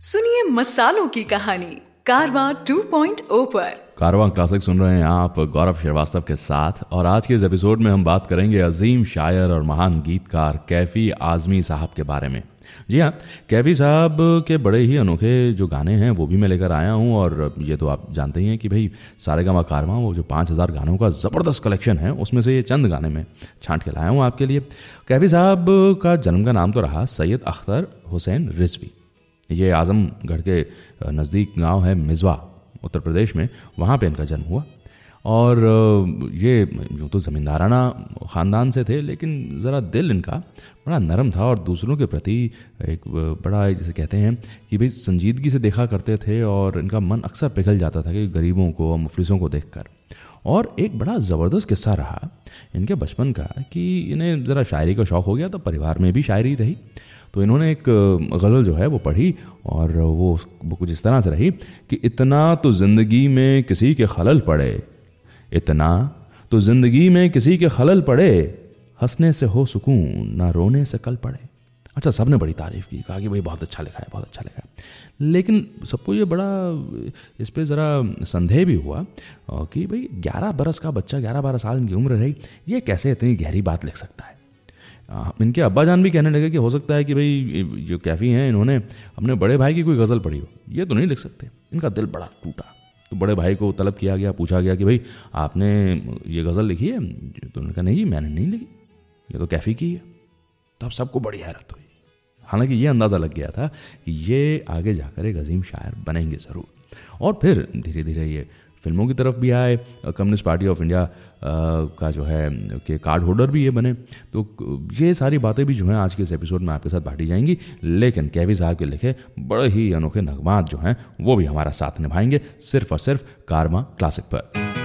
सुनिए मसालों की कहानी, कारवा 2.0 पर। कारवा क्लासिक सुन रहे हैं आप गौरव श्रीवास्तव के साथ, और आज के इस एपिसोड में हम बात करेंगे अजीम शायर और महान गीतकार कैफी आजमी साहब के बारे में। जी हाँ कैफी साहब के बड़े ही अनोखे जो गाने हैं, वो भी मैं लेकर आया हूँ, और ये तो आप जानते ही हैं कि भाई सारे गामा कारवा, वो जो पाँच हज़ार गानों का ज़बरदस्त कलेक्शन है, उसमें से ये चंद गाने में छांट के लाया हूँ आपके लिए। कैफी साहब का जन्म का नाम तो रहा सैयद अख्तर हुसैन रिजवी। ये आज़मगढ़ के नज़दीक गाँव है मिजवा, उत्तर प्रदेश में, वहाँ पे इनका जन्म हुआ। और ये जो तो ज़मींदाराना ख़ानदान से थे, लेकिन ज़रा दिल इनका बड़ा नरम था और दूसरों के प्रति एक बड़ा जैसे कहते हैं कि भाई संजीदगी से देखा करते थे और इनका मन अक्सर पिघल जाता था कि गरीबों को और मुफलिसों को देखकर। और एक बड़ा ज़बरदस्त किस्सा रहा इनके बचपन का कि इन्हें ज़रा शायरी का शौक़ हो गया तो परिवार में भी शायरी रही। तो इन्होंने एक गज़ल जो है वो पढ़ी और वो वो कुछ इस तरह से रही कि इतना तो ज़िंदगी में किसी के खलल पड़े, इतना तो ज़िंदगी में किसी के खलल पड़े, हंसने से हो सुकून, ना रोने से कल पड़े। अच्छा सबने बड़ी तारीफ़ की, कहा कि भाई बहुत अच्छा लिखा है, बहुत अच्छा लिखा है। लेकिन सबको ये बड़ा, इस पर ज़रा संदेह भी हुआ कि भाई ग्यारह बरस का बच्चा, ग्यारह बारह साल की उम्र रही, ये कैसे इतनी गहरी बात लिख सकता है? इनके अब्बा जान भी कहने लगे कि हो सकता है कि भाई जो कैफ़ी हैं इन्होंने, अपने बड़े भाई की कोई गज़ल पढ़ी हो। ये तो नहीं लिख सकते। इनका दिल बड़ा टूटा। तो बड़े भाई को तलब किया गया, पूछा गया कि भाई, आपने ये गज़ल लिखी है? तो उन्होंने कहा, नहीं जी, मैंने नहीं लिखी। ये तो कैफ़ी की है। तो अब सबको बड़ी हैरत हुई। हालाँकि ये अंदाज़ा लग गया था कि ये आगे जाकर एक अजीम शायर बनेंगे ज़रूर। और फिर धीरे धीरे ये फ़िल्मों की तरफ़ भी आए। कम्युनिस्ट पार्टी ऑफ़ इंडिया का जो है, के कार्ड होल्डर भी ये बने। तो ये सारी बातें भी जो हैं आज के इस एपिसोड में आपके साथ बांटी जाएँगी। लेकिन कैवी साहब के लिखे बड़े ही अनोखे नगमात जो हैं, वो भी हमारा साथ निभाएँगे सिर्फ़ और सिर्फ़ कारमा क्लासिक पर।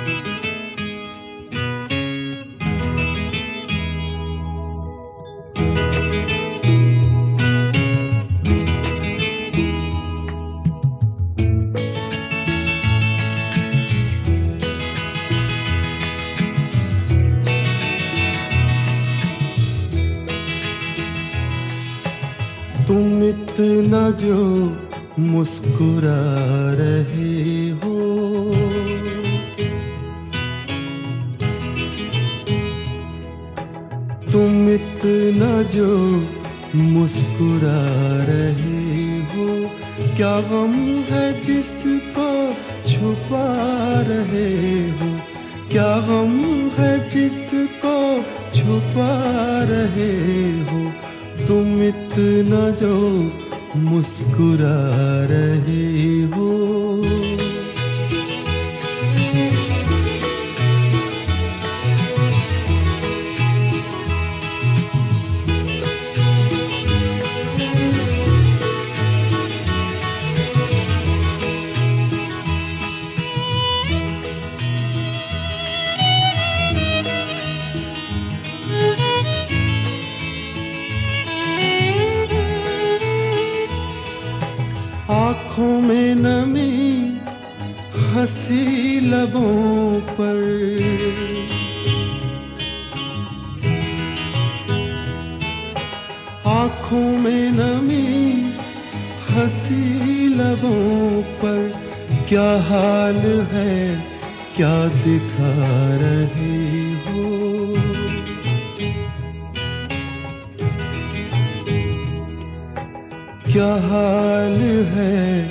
क्या हाल है?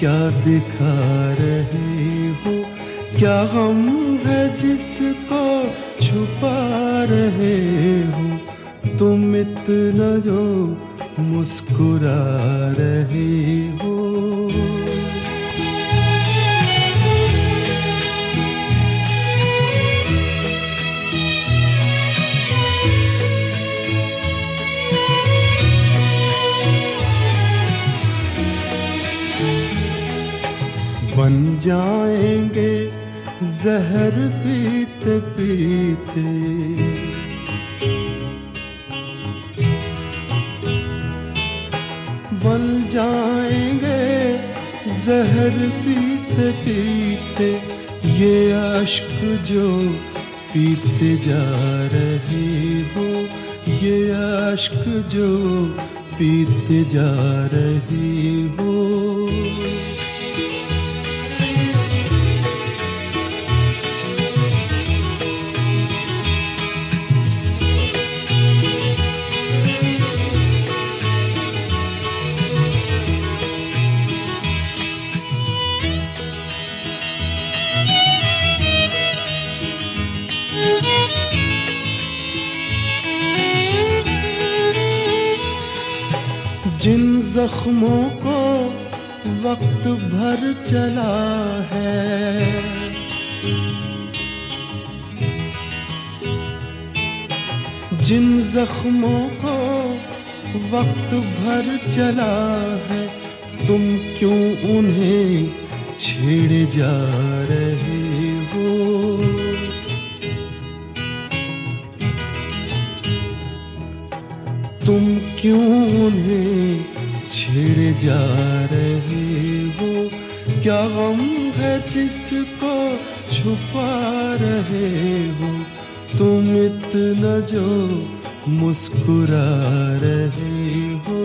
क्या दिखा रहे हो? क्या हम है जिसको छुपा रहे हो? तुम इतना जो मुस्कुरा रहे हो। जाएँगे जहर पीते पीते। बन जाएँगे जहर पीते पीते, ये अश्क जो पीते जा रहे हो, ये अश्क जो पीते जा रहे हो। जख्मों को वक्त भर चला है। जिन जख्मों को वक्त भर चला है, तुम क्यों उन्हें छेड़ जा रहे हो? तुम क्यों उन्हें छेड़े जा रहे हो क्या गम है जिसको छुपा रहे हो तुम इतना जो मुस्कुरा रहे हो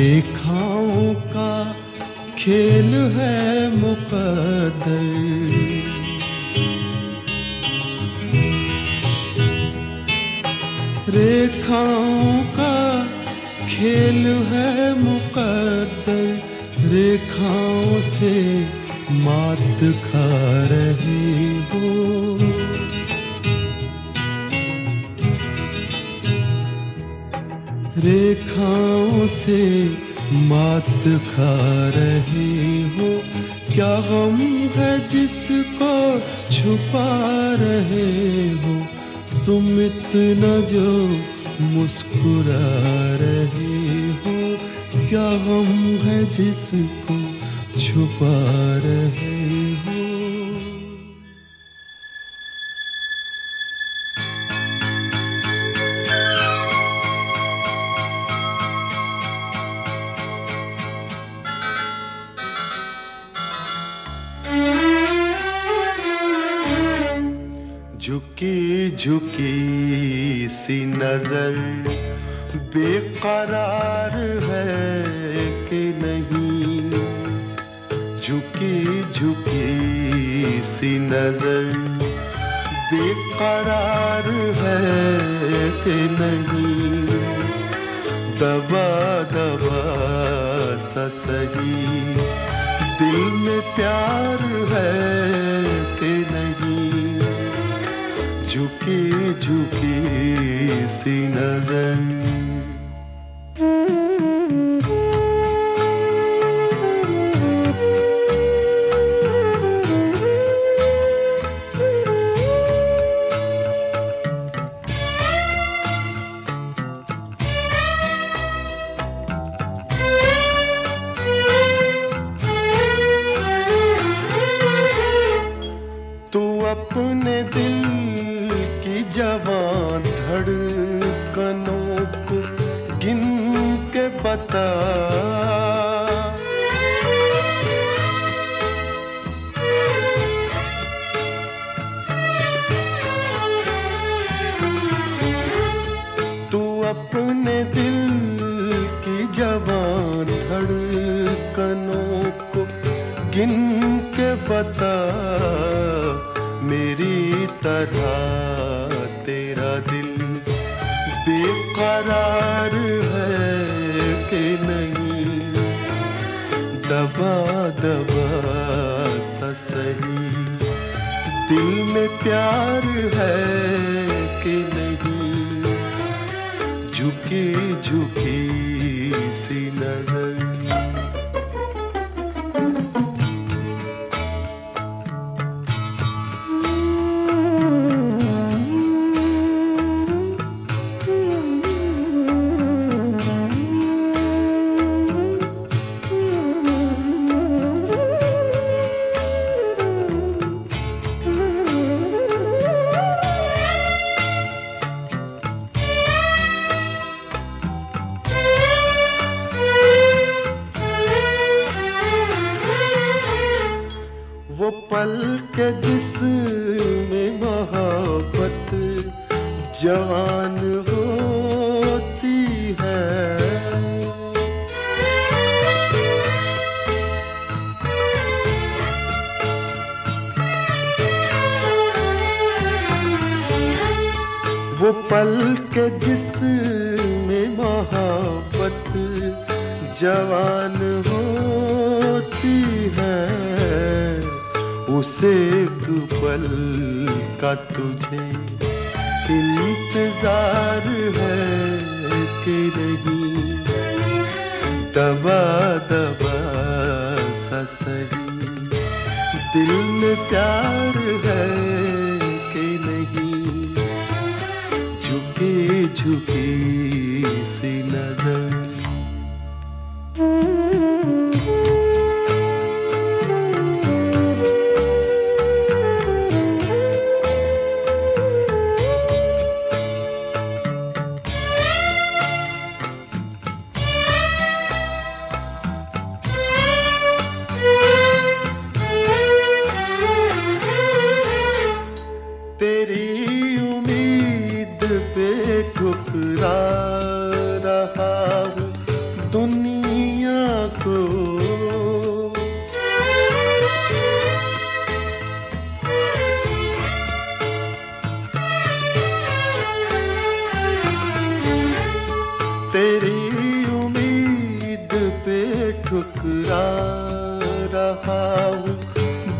रेखाओं का खेल है मुकद्दर। रेखाओं का खेल है मुकद्दर। रेखाओं से मात खा रही रेखाओं से मात खा रहे हो। क्या गम है जिसको छुपा रहे हो? तुम इतना जो मुस्कुरा रहे हो। क्या गम है जिसको छुपा रहे सी नज़र बेकरार है कि नहीं। दबा दबा सही। दिल में प्यार है कि नहीं। झुकी झुकी सी नज़र। तुझे। तेरी उम्मीद पे ठुकरा रहा हूँ।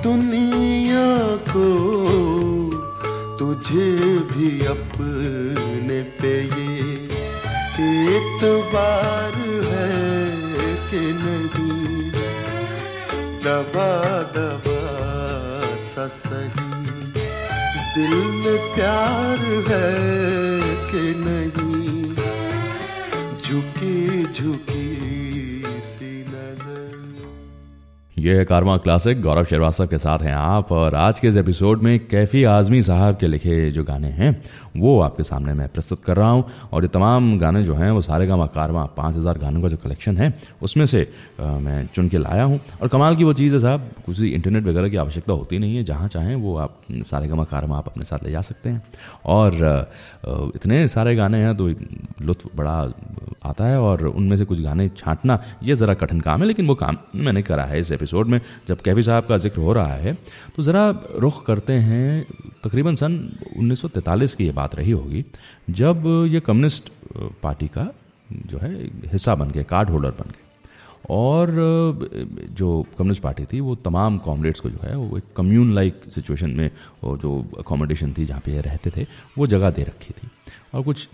दुनिया को तुझे भी अपने पे ये एतबार है कि नहीं। दबा दबा सा सही। दिल में प्यार है कि झुकी ये कारवा क्लासिक गौरव श्रीवास्तव के साथ हैं आप और आज के इस एपिसोड में कैफी आजमी साहब के लिखे जो गाने हैं वो आपके सामने मैं प्रस्तुत कर रहा हूँ। और ये तमाम गाने जो हैं वो सारे गामा कारवा पाँच हज़ार गानों का जो कलेक्शन है उसमें से अ, मैं चुन के लाया हूँ। और कमाल की वो चीज़ है साहब कुछ इंटरनेट वगैरह की आवश्यकता होती नहीं है जहाँ चाहें वो आप सारे गामा कारवा आप अपने साथ ले जा सकते हैं। और इतने सारे गाने हैं तो लुत्फ बड़ा आता है और उनमें से कुछ गाने छांटना ये ज़रा कठिन काम है लेकिन वो काम मैंने करा है इस एपिसोड में जब कैफी साहब का ज़िक्र हो रहा है तो ज़रा रुख करते हैं, तकरीबन सन 1943 की ये बात रही होगी, जब ये कम्युनिस्ट पार्टी का जो है, हिस्सा बन गए, कार्ड होल्डर बन गए। और जो कम्युनिस्ट पार्टी थी, वो तमाम कॉमरेड्स को जो है, वो एक कम्यून लाइक सिचुएशन में वो जो अकोमोडेशन थी जहाँ पे ये रहते थे, वो जगह दे रखी थी। और कुछ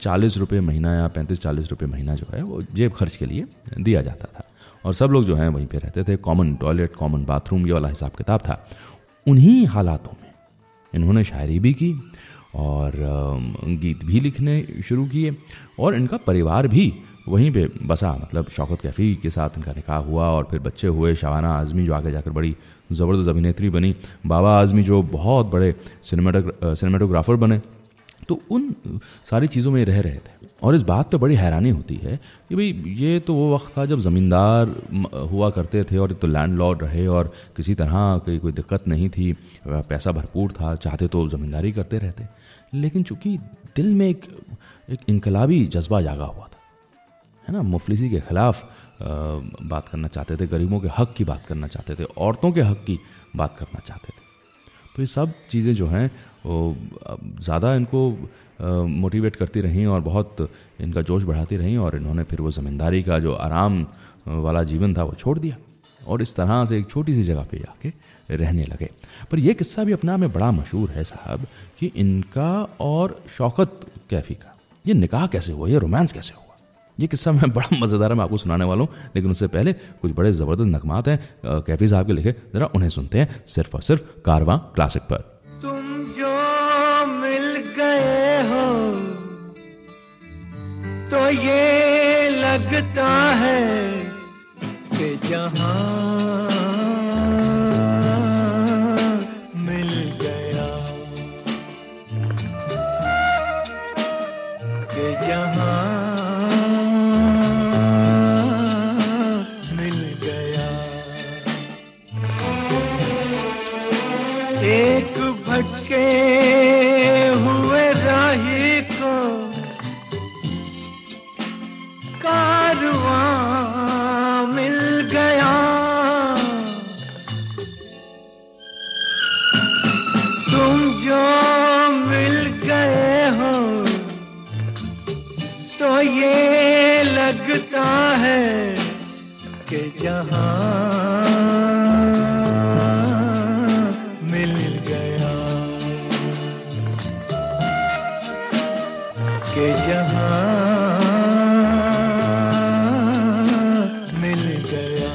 चालीस रुपये महीना या पैंतीस चालीस रुपये महीना जो है, वो जेब खर्च के लिए दिया जाता था। और सब लोग जो हैं वहीं पे रहते थे। कॉमन टॉयलेट कॉमन बाथरूम ये वाला हिसाब किताब था। उन्हीं हालातों में इन्होंने शायरी भी की और गीत भी लिखने शुरू किए और इनका परिवार भी वहीं पे बसा। मतलब शौकत कैफ़ी के साथ इनका निकाह हुआ और फिर बच्चे हुए। शबाना आज़मी जो आगे जाकर बड़ी ज़बरदस्त अभिनेत्री बनी। बाबा आज़मी जो बहुत बड़े सिनेमाटोग्राफर बने। तो उन सारी चीज़ों में रह रहे थे। और इस बात पे बड़ी हैरानी होती है कि भाई, ये तो वो वक्त था जब ज़मींदार हुआ करते थे और तो लैंडलॉर्ड रहे और किसी तरह की कोई दिक्कत नहीं थी, पैसा भरपूर था, चाहते तो ज़मींदारी करते रहते। लेकिन चूँकि दिल में एक एक इनकलाबी जज्बा जागा हुआ था, है ना? मुफलिसी के खिलाफ बात करना चाहते थे, गरीबों के हक की बात करना चाहते थे, औरतों के हक की बात करना चाहते थे। तो ये सब चीज़ें जो हैं ज़्यादा इनको मोटिवेट करती रहीं और बहुत इनका जोश बढ़ाती रहीं और इन्होंने फिर वो ज़मींदारी का जो आराम वाला जीवन था वो छोड़ दिया और इस तरह से एक छोटी सी जगह पे जाके रहने लगे। पर यह किस्सा भी अपने आप में बड़ा मशहूर है साहब कि इनका और शौकत कैफ़ी का, ये निकाह कैसे हुआ, ये रोमांस कैसे हुआ? ये किस्सा मैं बड़ा मज़ेदार है, मैं आपको सुनाने वाला हूँ, लेकिन उससे पहले कुछ बड़े ज़बरदस्त नकमात हैं कैफी साहब के लिखे, ज़रा उन्हें सुनते हैं, सिर्फ़ और सिर्फ़ कारवां क्लासिक पर। तो ये लगता है कि जहाँ लगता है कि जहाँ मिल गया। के जहाँ मिल गया।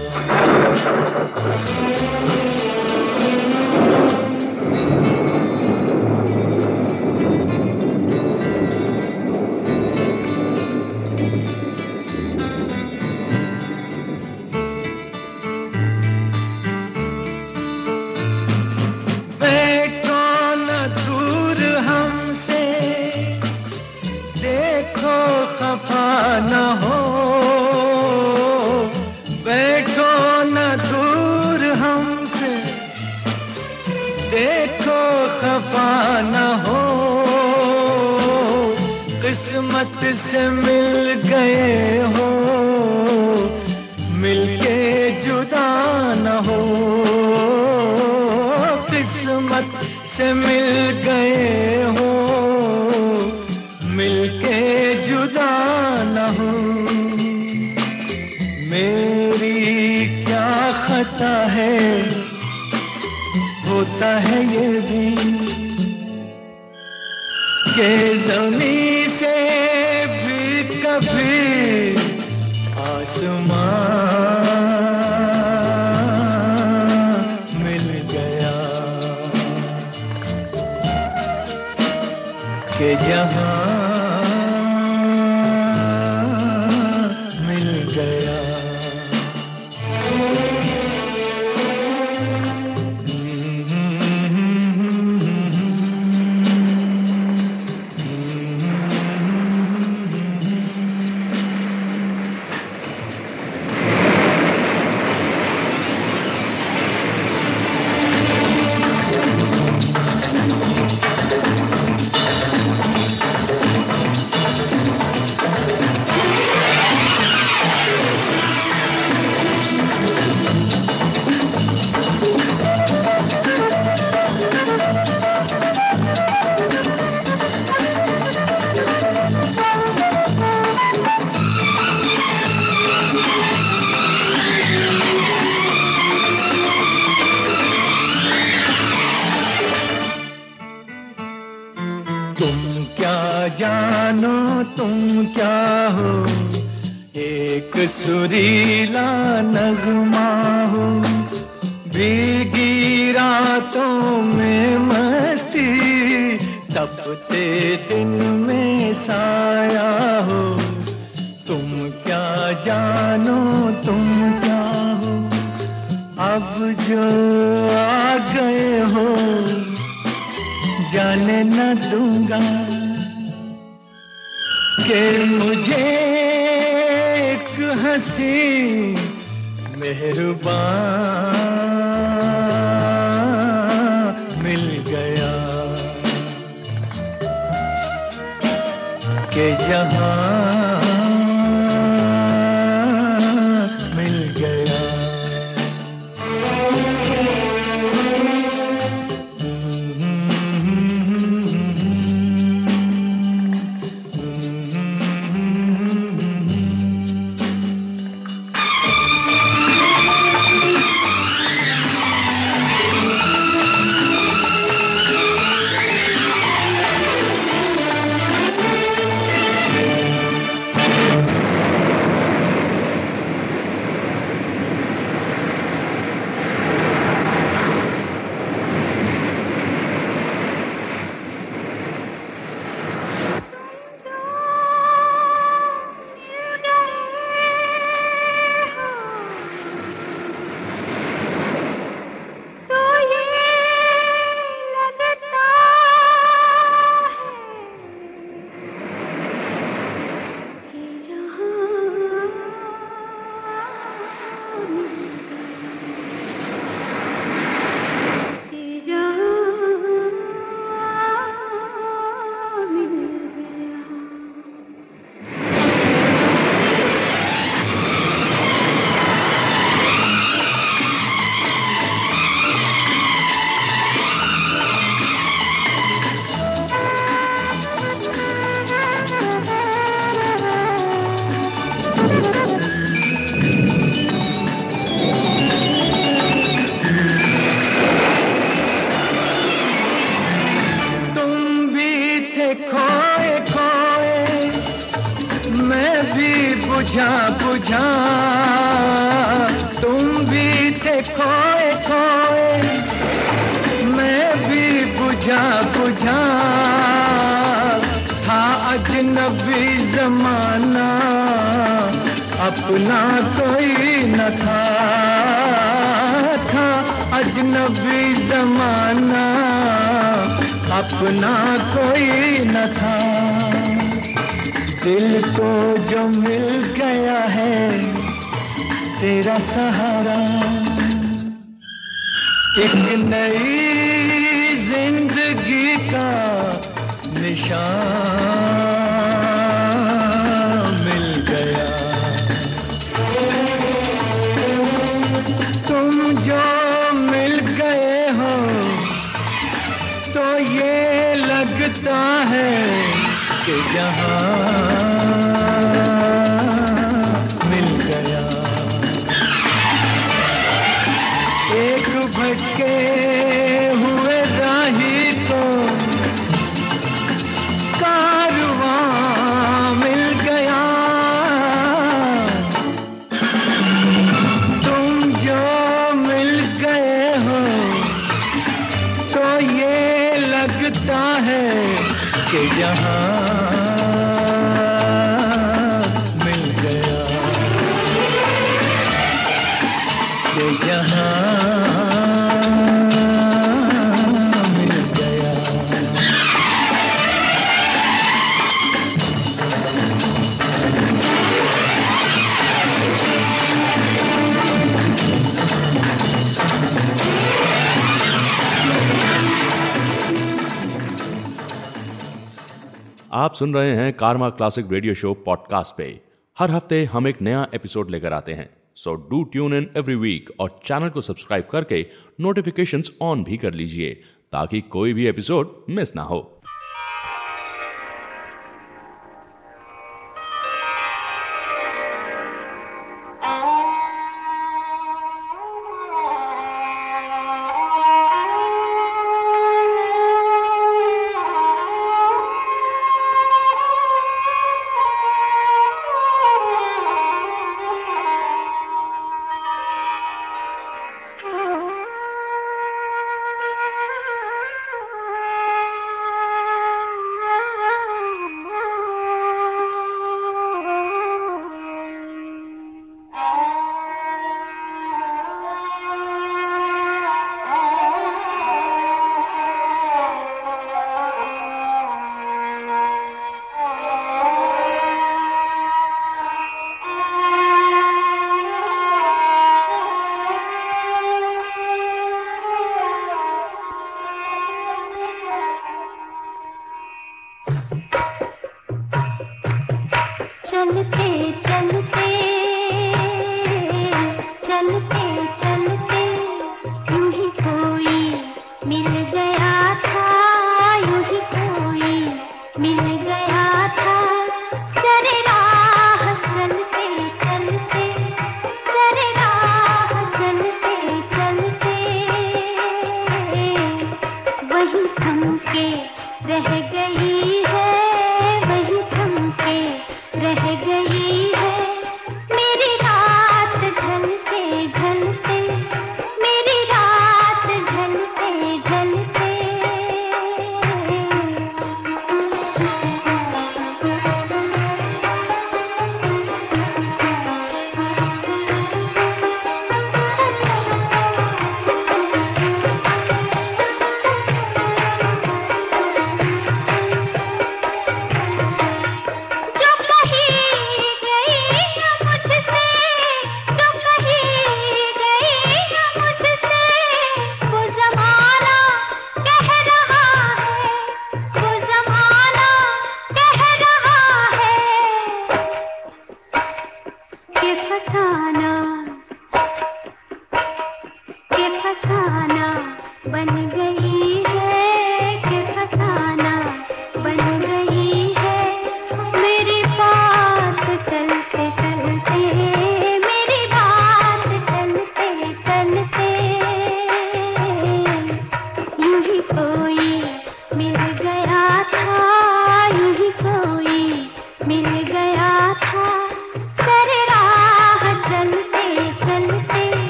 एक नई ज़िंदगी का निशान मिल गया। तुम जो मिल गए हो तो ये लगता है कि जहाँ एक आप सुन रहे हैं कारमा क्लासिक रेडियो शो पॉडकास्ट पे। हर हफ़्ते हम एक नया एपिसोड लेकर आते हैं। So do tune in every week और चैनल को सब्सक्राइब करके नोटिफिकेशंस ऑन भी कर लीजिए, ताकि कोई भी एपिसोड मिस ना हो।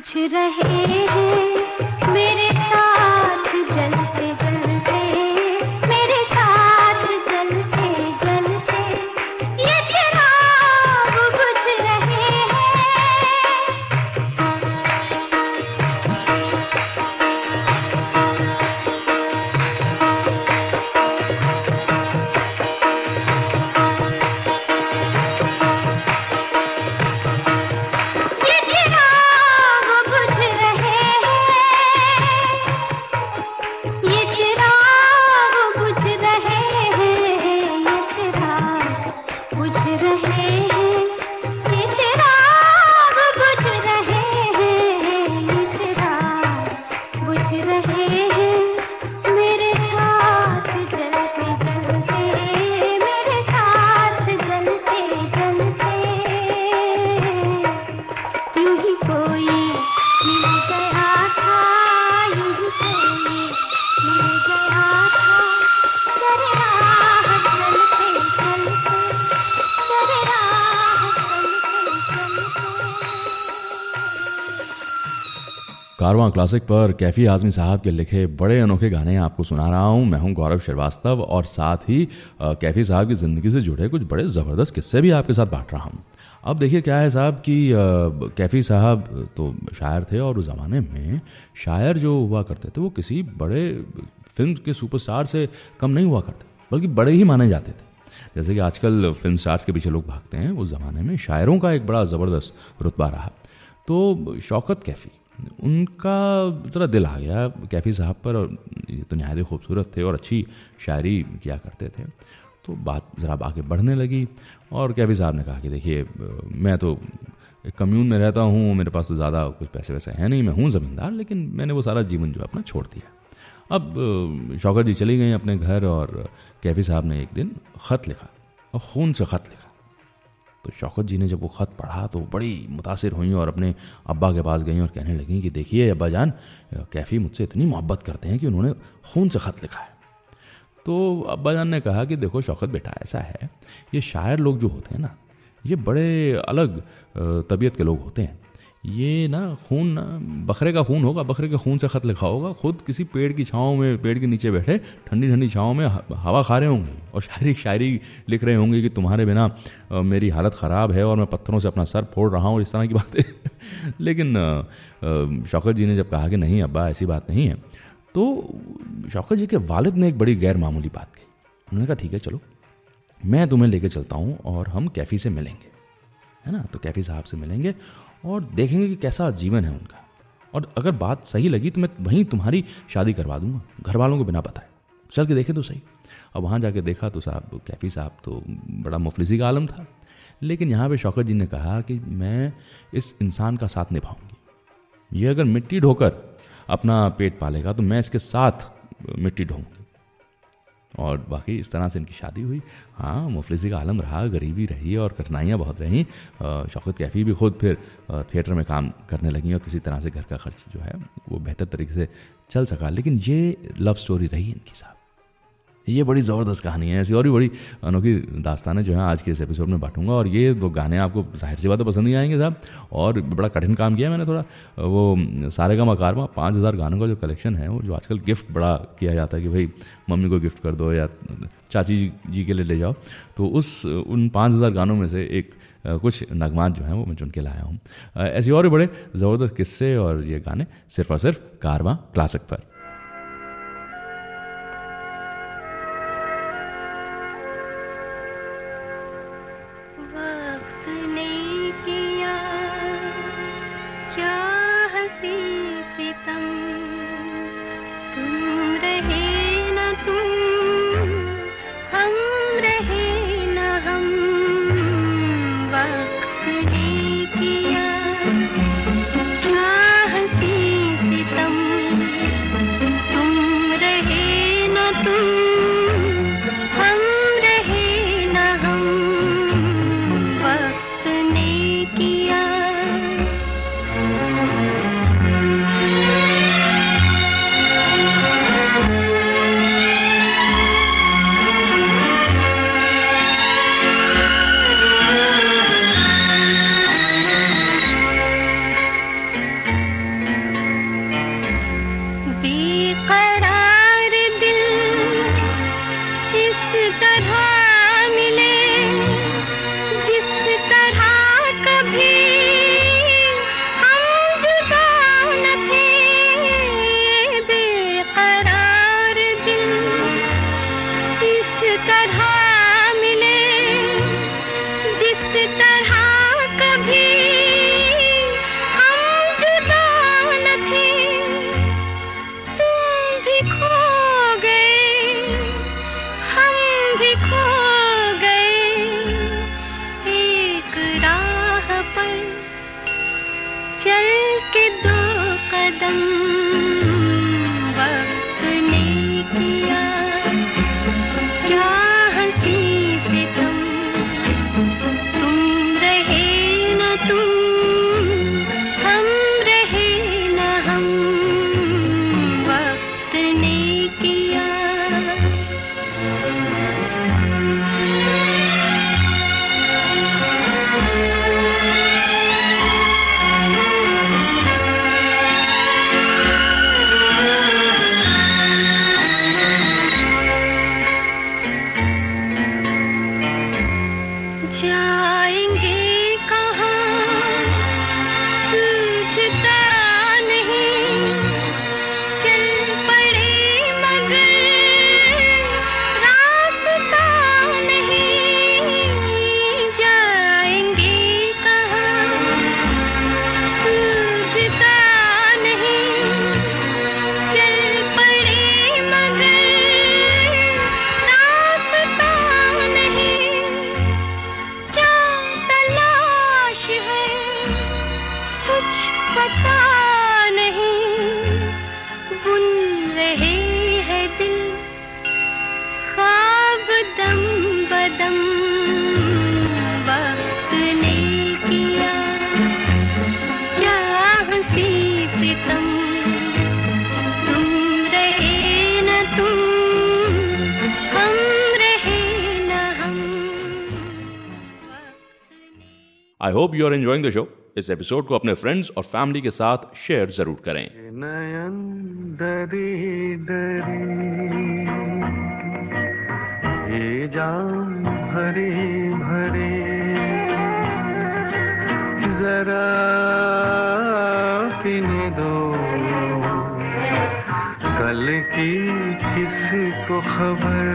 बुझ रहे हैं। क्लासिक पर कैफी आजमी साहब के लिखे बड़े अनोखे गाने आपको सुना रहा हूँ। मैं हूँ गौरव श्रीवास्तव और साथ ही कैफी साहब की ज़िंदगी से जुड़े कुछ बड़े ज़बरदस्त किस्से भी आपके साथ बांट रहा हूँ। अब देखिए क्या है साहब कि कैफी साहब तो शायर थे और उस ज़माने में शायर जो हुआ करते थे, वो किसी बड़े फ़िल्म के सुपरस्टार से कम नहीं हुआ करते, बल्कि बड़े ही माने जाते थे। जैसे कि आजकल फ़िल्म स्टार्स के पीछे लोग भागते हैं, उस ज़माने में शायरों का एक बड़ा ज़बरदस्त रुतबा रहा। तो शौकत कैफ़ी उनका ज़रा दिल आ गया कैफ़ी साहब पर और ये तो नहायत खूबसूरत थे और अच्छी शायरी किया करते थे। तो बात ज़रा आगे बढ़ने लगी और कैफ़ी साहब ने कहा कि देखिए, मैं तो एक कम्यून में रहता हूँ, मेरे पास तो ज़्यादा कुछ पैसे वैसे हैं नहीं, मैं हूँ ज़मींदार, लेकिन मैंने वो सारा जीवन जो है अपना छोड़ दिया। अब, शौकत जी चली गई अपने घर और कैफी साहब ने एक दिन ख़त लिखा और खून से ख़त लिखा। तो शौकत जी ने जब वो ख़त पढ़ा तो बड़ी मुतासर हुई और अपने अब्बा के पास गई और कहने लगी कि देखिए, अब्बा जान, कैफ़ी मुझसे इतनी मोहब्बत करते हैं कि उन्होंने खून से ख़त लिखा है। तो अब्बा जान ने कहा कि देखो, शौकत बेटा ऐसा है, ये शायर लोग जो होते हैं ना, ये बड़े अलग तबीयत के लोग होते हैं। ये ना खून ना बकरे का खून होगा बकरे के खून से ख़त लिखा होगा। खुद किसी पेड़ की छाँव में, पेड़ के नीचे बैठे ठंडी ठंडी छाँव में हवा खा रहे होंगे और शायरी शायरी लिख रहे होंगे कि तुम्हारे बिना मेरी हालत ख़राब है और मैं पत्थरों से अपना सर फोड़ रहा हूँ, इस तरह की बातें। लेकिन शौकत जी ने जब कहा कि नहीं, अब्बा, ऐसी बात नहीं है तो शौकत जी के वालिद ने एक बड़ी गैर मामूली बात कही। उन्होंने कहा, ठीक है, चलो, मैं तुम्हें लेके चलता हूँ और हम कैफ़ी से मिलेंगे। है ना? तो कैफ़ी साहब से मिलेंगे और देखेंगे कि कैसा जीवन है उनका। और अगर बात सही लगी तो मैं वहीं तुम्हारी शादी करवा दूँगा घर वालों को बिना बताए। चल के देखें तो सही। अब वहाँ जाके देखा तो साहब, कैफ़ी साहब तो बड़ा मुफलिसी का आलम था। लेकिन यहाँ पे शौकत जी ने कहा कि मैं इस इंसान का साथ निभाऊँगी। ये अगर मिट्टी ढोकर अपना पेट पालेगा तो मैं इसके साथ मिट्टी ढोऊँगी। और बाकी इस तरह से इनकी शादी हुई। हाँ मुफलिसी का आलम रहा, गरीबी रही और कठिनाइयाँ बहुत रहीं। शौकत कैफ़ी भी खुद फिर थिएटर में काम करने लगी और किसी तरह से घर का खर्च जो है, वो बेहतर तरीके से चल सका। लेकिन ये लव स्टोरी रही इनके साहब ये बड़ी ज़बरदस्त कहानी है ऐसी और भी बड़ी अनोखी दास्तानें जो है आज के इस एपिसोड में बांटूँगा और ये दो गाने आपको ज़ाहिर सी बात पसंद ही आएँगे साहब और बड़ा कठिन काम किया मैंने थोड़ा, वो सारे का मकारमा, पाँच हज़ार गानों का जो कलेक्शन है, वो जो आजकल गिफ्ट बड़ा किया जाता है कि भाई, मम्मी को गिफ्ट कर दो या चाची जी के लिए ले जाओ। तो उस, उन पाँच हज़ार गानों में से एक कुछ नगमात जो हैं वो मैं चुन के लाया हूँ। ऐसे और भी बड़े ज़बरदस्त किस्से और ये गाने सिर्फ़ और सिर्फ़ कारवा क्लासिक पर। तरह कभी I hope you are enjoying the show इस एपिसोड को अपने फ्रेंड्स और फैमिली के साथ शेयर ज़रूर करें। नयन दरी दरी भरे भरे, जरा पीने दो। कल की किसको खबर?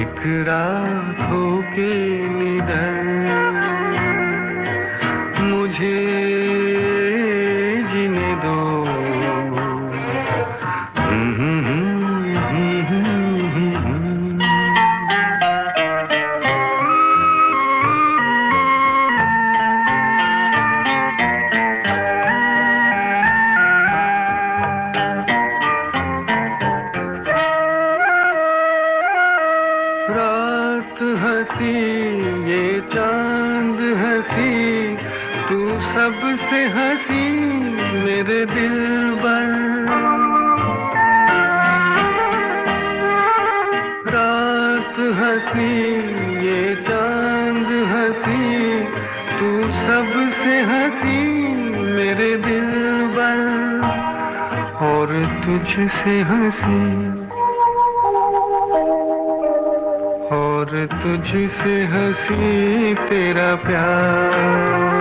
एक रातों के तुझसे हँसी। और तुझसे हँसी तेरा प्यार।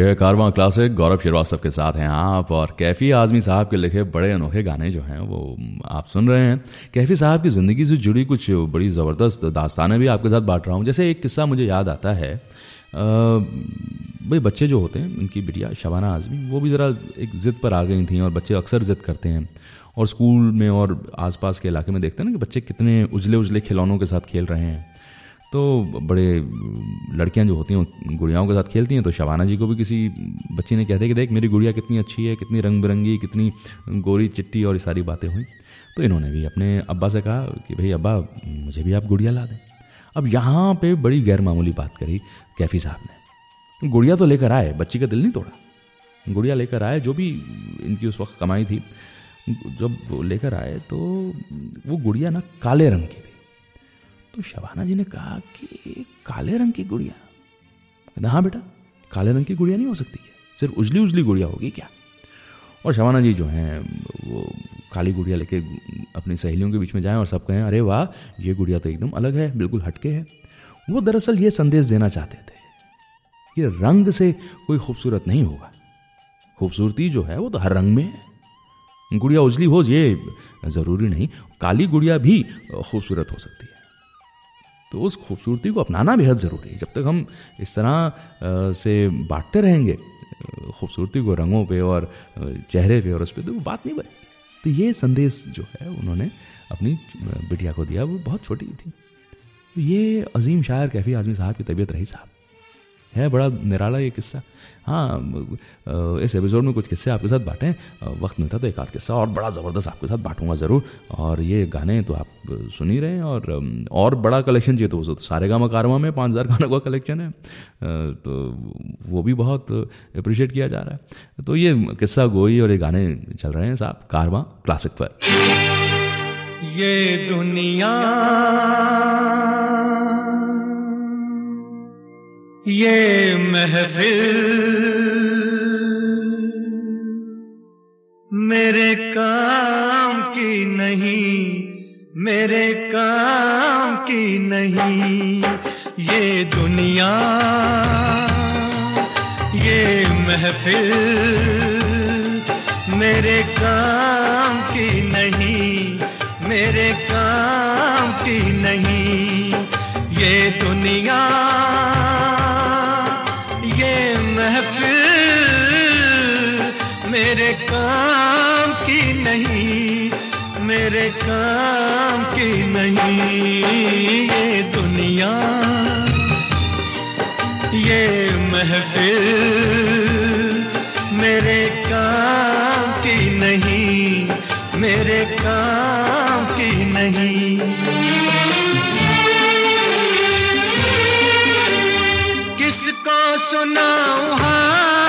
यह कारवां क्लासिक, गौरव श्रीवास्तव के साथ हैं आप और कैफी आजमी साहब के लिखे बड़े अनोखे गाने जो हैं वो आप सुन रहे हैं। कैफी साहब की ज़िंदगी से जुड़ी कुछ बड़ी ज़बरदस्त दास्तानें भी आपके साथ बांट रहा हूँ। जैसे एक किस्सा मुझे याद आता है भाई बच्चे जो होते हैं उनकी बिटिया शबाना आजमी, वो भी ज़रा एक ज़िद पर आ गई थी और बच्चे अक्सर ज़िद करते हैं और स्कूल में और आसपास के इलाके में देखते हैं ना कि बच्चे कितने उजले उजले खिलौनों के साथ खेल रहे हैं। तो बड़े लड़कियाँ जो होती हैं गुड़ियाओं के साथ खेलती हैं तो शबाना जी को भी किसी बच्ची ने कह दिया कि देख, मेरी गुड़िया कितनी अच्छी है, कितनी रंग बिरंगी कितनी गोरी चिट्टी और ये सारी बातें हुई। तो इन्होंने भी अपने अब्बा से कहा कि भाई, अब्बा, मुझे भी आप गुड़िया ला दें। अब यहाँ पे बड़ी गैर मामूली बात करी कैफी साहब ने। गुड़िया तो लेकर आए, बच्ची का दिल नहीं तोड़ा। गुड़िया लेकर आए, जो भी इनकी उस वक्त कमाई थी, जब लेकर आए तो वो गुड़िया ना काले रंग की थी। तो शबाना जी ने कहा कि काले रंग की गुड़िया। कहते हाँ बेटा, काले रंग की गुड़िया नहीं हो सकती क्या? सिर्फ़ उजली उजली गुड़िया होगी क्या? और शबाना जी जो हैं, वो काली गुड़िया लेके अपनी सहेलियों के बीच में जाएँ और सब कहें, अरे वाह, ये गुड़िया तो एकदम अलग है, बिल्कुल हटके है। वो दरअसल ये संदेश देना चाहते थे। ये रंग से कोई खूबसूरत नहीं होगा। खूबसूरती जो है, वो तो हर रंग में है। गुड़िया उजली हो, ये ज़रूरी नहीं। काली गुड़िया भी खूबसूरत हो सकती है। तो उस खूबसूरती को अपनाना बेहद ज़रूरी है। जब तक हम इस तरह से बांटते रहेंगे खूबसूरती को रंगों पे और चेहरे पे और उस पर तो वो बात नहीं बनेगी तो ये संदेश जो है, उन्होंने अपनी बिटिया को दिया, वो बहुत छोटी थी। ये अजीम शायर कैफी आजमी साहब की तबीयत रही साहब। है, बड़ा निराला ये किस्सा। हाँ इस एपिसोड में कुछ किस्से आपके साथ बांटें। वक्त मिलता तो एक आध किस्सा और बड़ा ज़बरदस्त आपके साथ बांटूँगा ज़रूर। और ये गाने तो आप सुन ही रहे हैं और और बड़ा कलेक्शन चाहिए तो तो सारे गामा कारवा में पाँच हज़ार गानों का कलेक्शन है। तो वो भी बहुत अप्रिशिएट किया जा रहा है। तो ये किस्सा गोई और ये गाने चल रहे हैं साहब, कारवा क्लासिक पर। ये दुनिया ये महफिल मेरे काम की नहीं, मेरे काम की नहीं। ये दुनिया, ये महफिल मेरे काम की नहीं, मेरे मेरे काम की नहीं ये दुनिया। ये महफिल मेरे काम की नहीं, मेरे काम की नहीं। किसको सुनाऊं हाल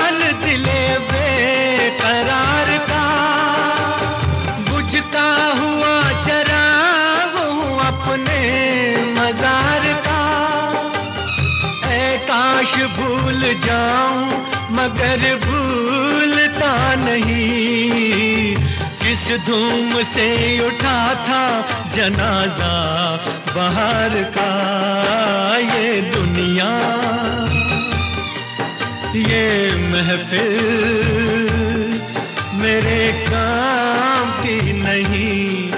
मगर भूलता नहीं। किस धूम से उठा था जनाजा, बाहर का ये दुनिया। ये महफिल मेरे काम की नहीं,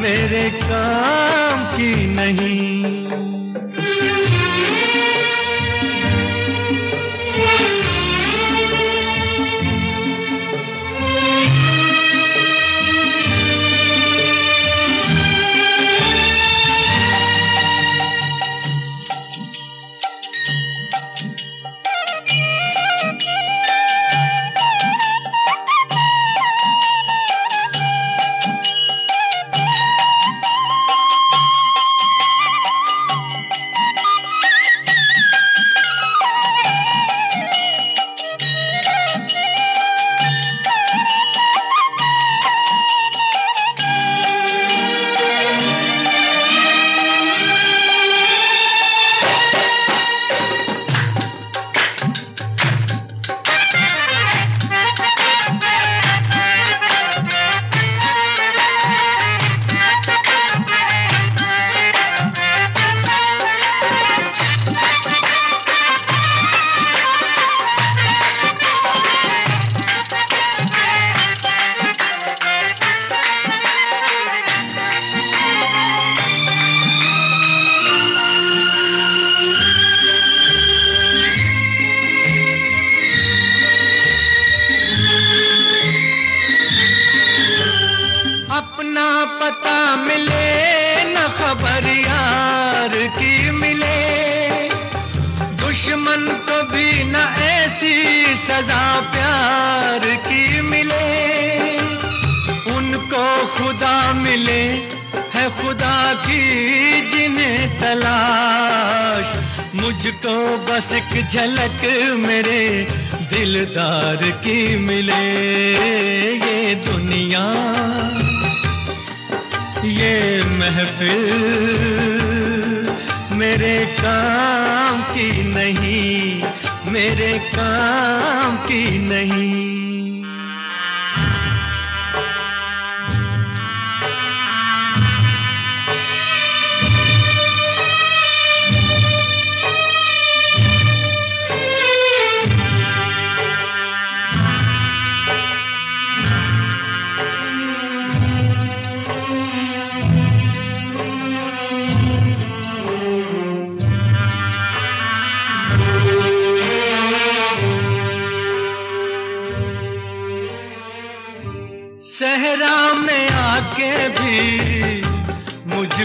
मेरे काम की नहीं। मुझको बस एक झलक मेरे दिलदार की मिले। ये दुनिया, ये महफिल मेरे काम की नहीं, मेरे काम की नहीं।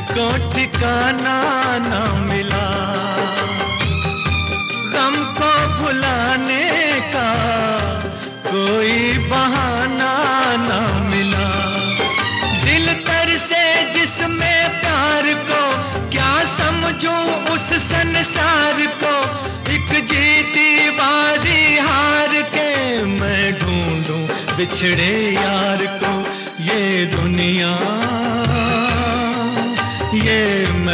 मुझको ठिकाना न मिला। गम को भुलाने का कोई बहाना न मिला। दिल तर से जिसमें प्यार को क्या समझूं उस संसार को? एक जीती बाजी हार के मैं ढूंढूं बिछड़े यार को। ये दुनिया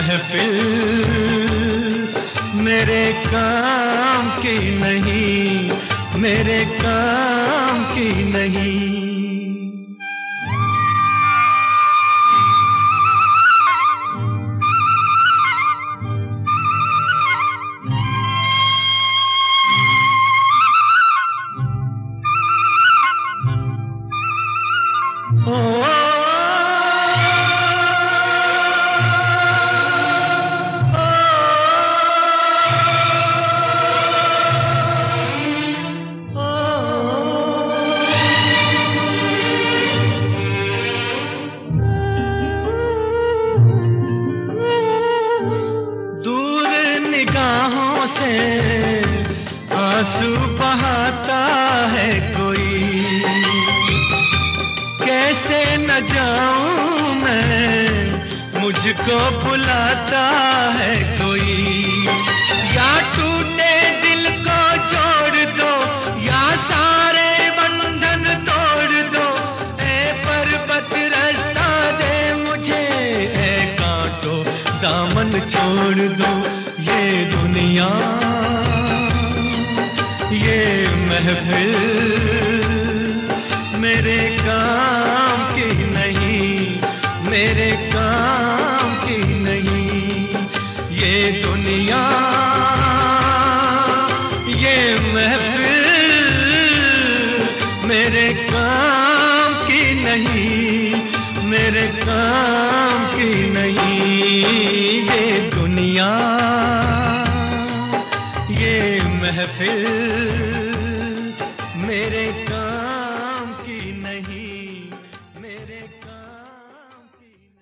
महफिल मेरे काम की नहीं मेरे काम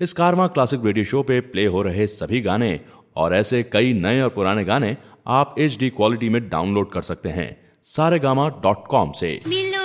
इस कारवा क्लासिक रेडियो शो पे प्ले हो रहे सभी गाने और ऐसे कई नए और पुराने गाने आप एचडी क्वालिटी में डाउनलोड कर सकते हैं। सारेगामा डॉट कॉम से। मिलो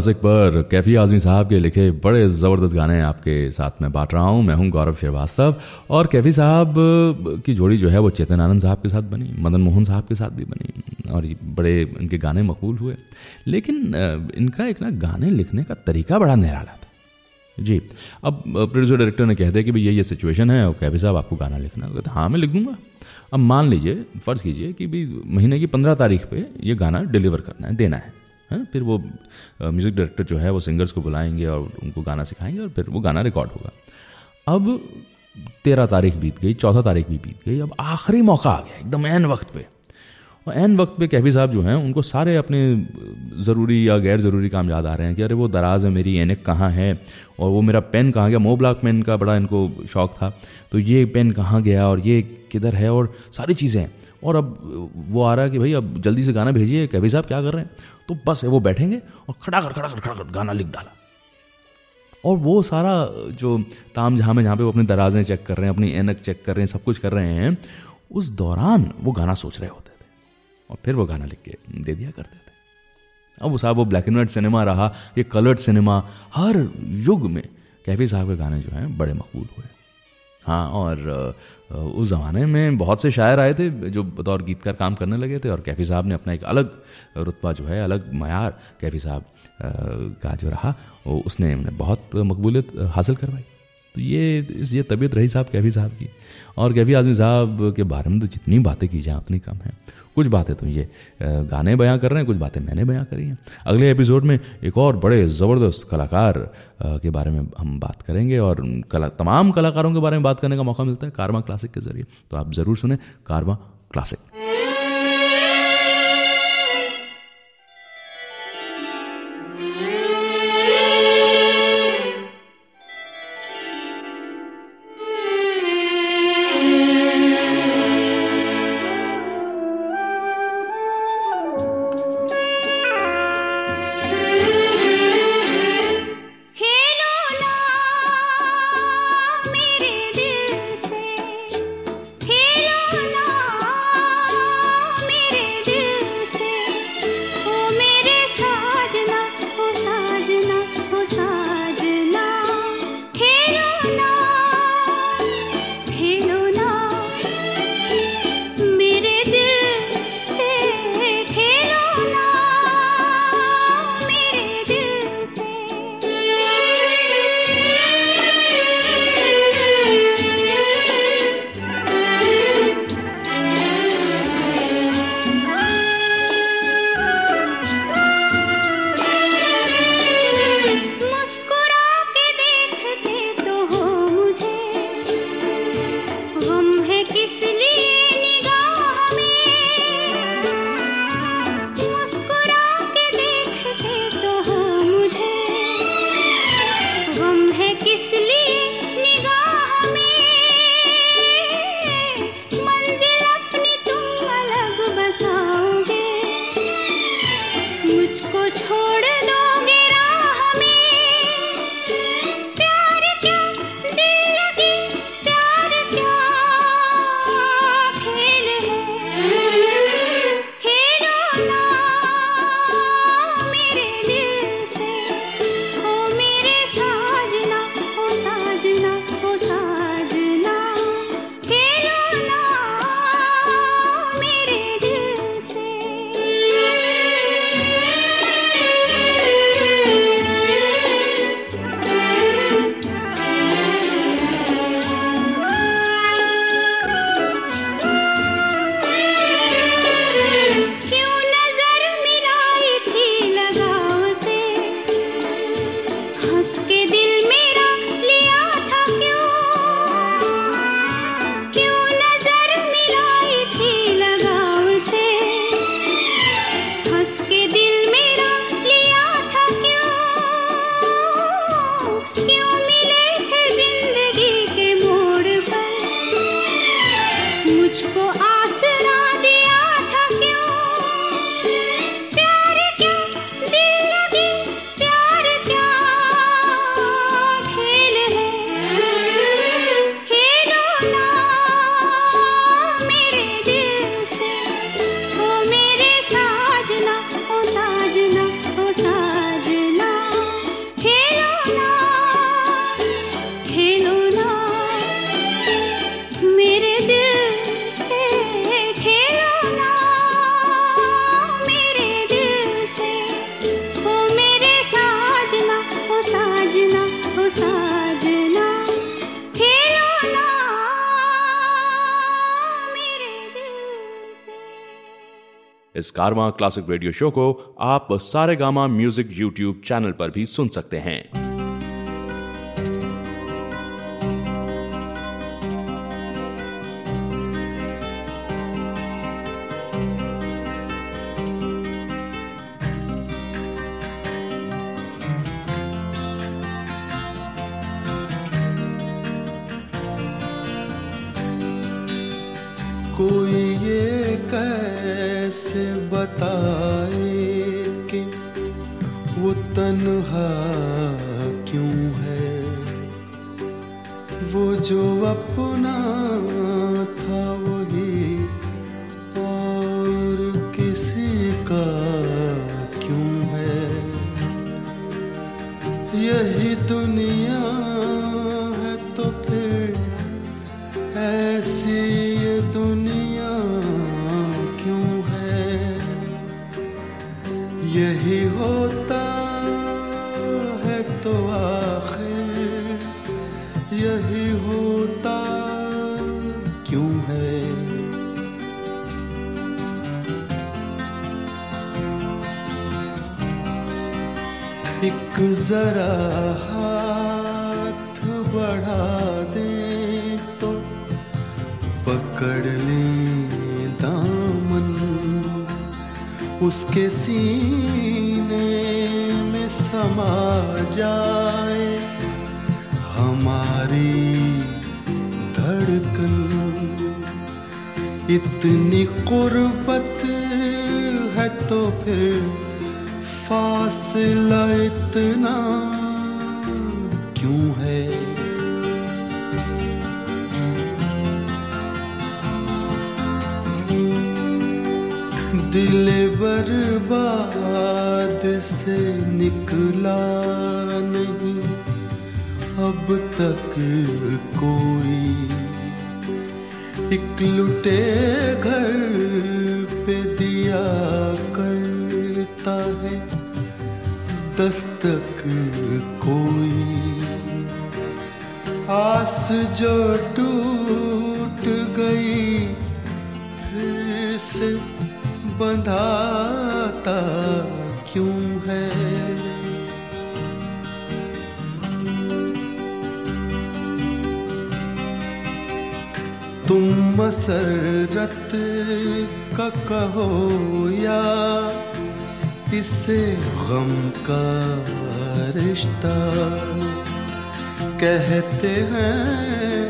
क्लासिक पर कैफी आजमी साहब के लिखे बड़े ज़बरदस्त गाने आपके साथ में बांट रहा हूँ। मैं हूँ गौरव श्रीवास्तव और कैफी साहब की जोड़ी जो है वो चेतन आनंद साहब के साथ बनी, मदन मोहन साहब के साथ भी बनी और बड़े इनके गाने मकबूल हुए। लेकिन इनका एक ना गाने लिखने का तरीका बड़ा निराला था। जी, अब प्रोड्यूसर डायरेक्टर ने कह दिया कि भाई ये ये सिचुएशन है और कैफी साहब आपको गाना लिखना है कहते हाँ मैं लिख दूँगा। अब मान लीजिए, फ़र्ज़ कीजिए कि भाई महीने की पंद्रह तारीख पे ये गाना डिलीवर करना है, देना है। हैं, फिर वो म्यूज़िक डायरेक्टर जो है, वो सिंगर्स को बुलाएँगे और उनको गाना सिखाएँगे और फिर वो गाना रिकॉर्ड होगा। अब तेरह तारीख बीत गई चौदह तारीख भी बीत गई, अब आखिरी मौका आ गया, एकदम एन वक्त पे। और एन वक्त पे कैफी साहब जो हैं, उनको सारे अपने ज़रूरी या गैर ज़रूरी काम याद आ रहे हैं कि अरे वो दराज है, मेरी एनक कहाँ है? और वो मेरा पेन कहाँ गया? मो ब्लॉक पेन का बड़ा इनको शौक था। तो ये पेन कहाँ गया और ये किधर है? और सारी चीज़ें। हैं और अब वो आ रहा है कि भाई, अब जल्दी से गाना भेजिए, कैफी साहब क्या कर रहे हैं? तो बस वो बैठेंगे और खड़ा कर खड़ा कर खड़ा कर गाना लिख डाला। और वो सारा जो ताम जहाँ में जहाँ पे वो अपनी दराजें चेक कर रहे हैं, अपनी एनक चेक कर रहे हैं, सब कुछ कर रहे हैं, उस दौरान वो गाना सोच रहे होते थे। और फिर वो गाना लिख के दे दिया करते थे। अब वो साहब, वो ब्लैक एंड वाइट सिनेमा रहा, ये कलर्ड सिनेमा हर युग में कैफी साहब के गाने जो हैं बड़े मकबूल हुए। हाँ और उस ज़माने में बहुत से शायर आए थे जो बतौर गीतकार काम करने लगे थे और कैफी साहब ने अपना एक अलग रुतबा जो है, अलग मैार कैफी साहब का जो रहा, वो उसने बहुत मकबूलियत हासिल करवाई। तो ये ये तबीयत रही साहब कैफी साहब की। और कैफी आजमी साहब के बारे में तो जितनी बातें की जाए, उतनी कम है। कुछ बातें तो ये गाने बयां कर रहे हैं, कुछ बातें मैंने बयां करी हैं। अगले एपिसोड में एक और बड़े ज़बरदस्त कलाकार के बारे में हम बात करेंगे और कला, तमाम कलाकारों के बारे में बात करने का मौका मिलता है कारवा क्लासिक के ज़रिए। तो आप ज़रूर सुने कारवा क्लासिक। कारवा क्लासिक रेडियो शो को आप सारे गामा म्यूज़िक यूट्यूब चैनल पर भी सुन सकते हैं। बढ़ा दे तो पकड़ ले दामन उसके सीने में समा जाए हमारी धड़कन। इतनी कुर्बत है तो फिर फासला इतना से निकला नहीं, अब तक कोई एक लुटे घर पे दिया करता है, दस्तक कोई। आस जो टूट गई, फिर से बंधाता मसरत का कहो या इससे गम का रिश्ता कहते हैं,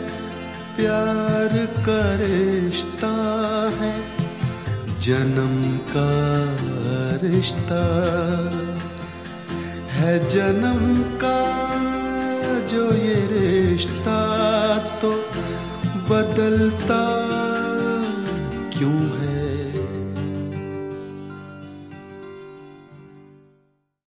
प्यार का रिश्ता है, जन्म का रिश्ता है। जन्म का जो ये रिश्ता तो बदलता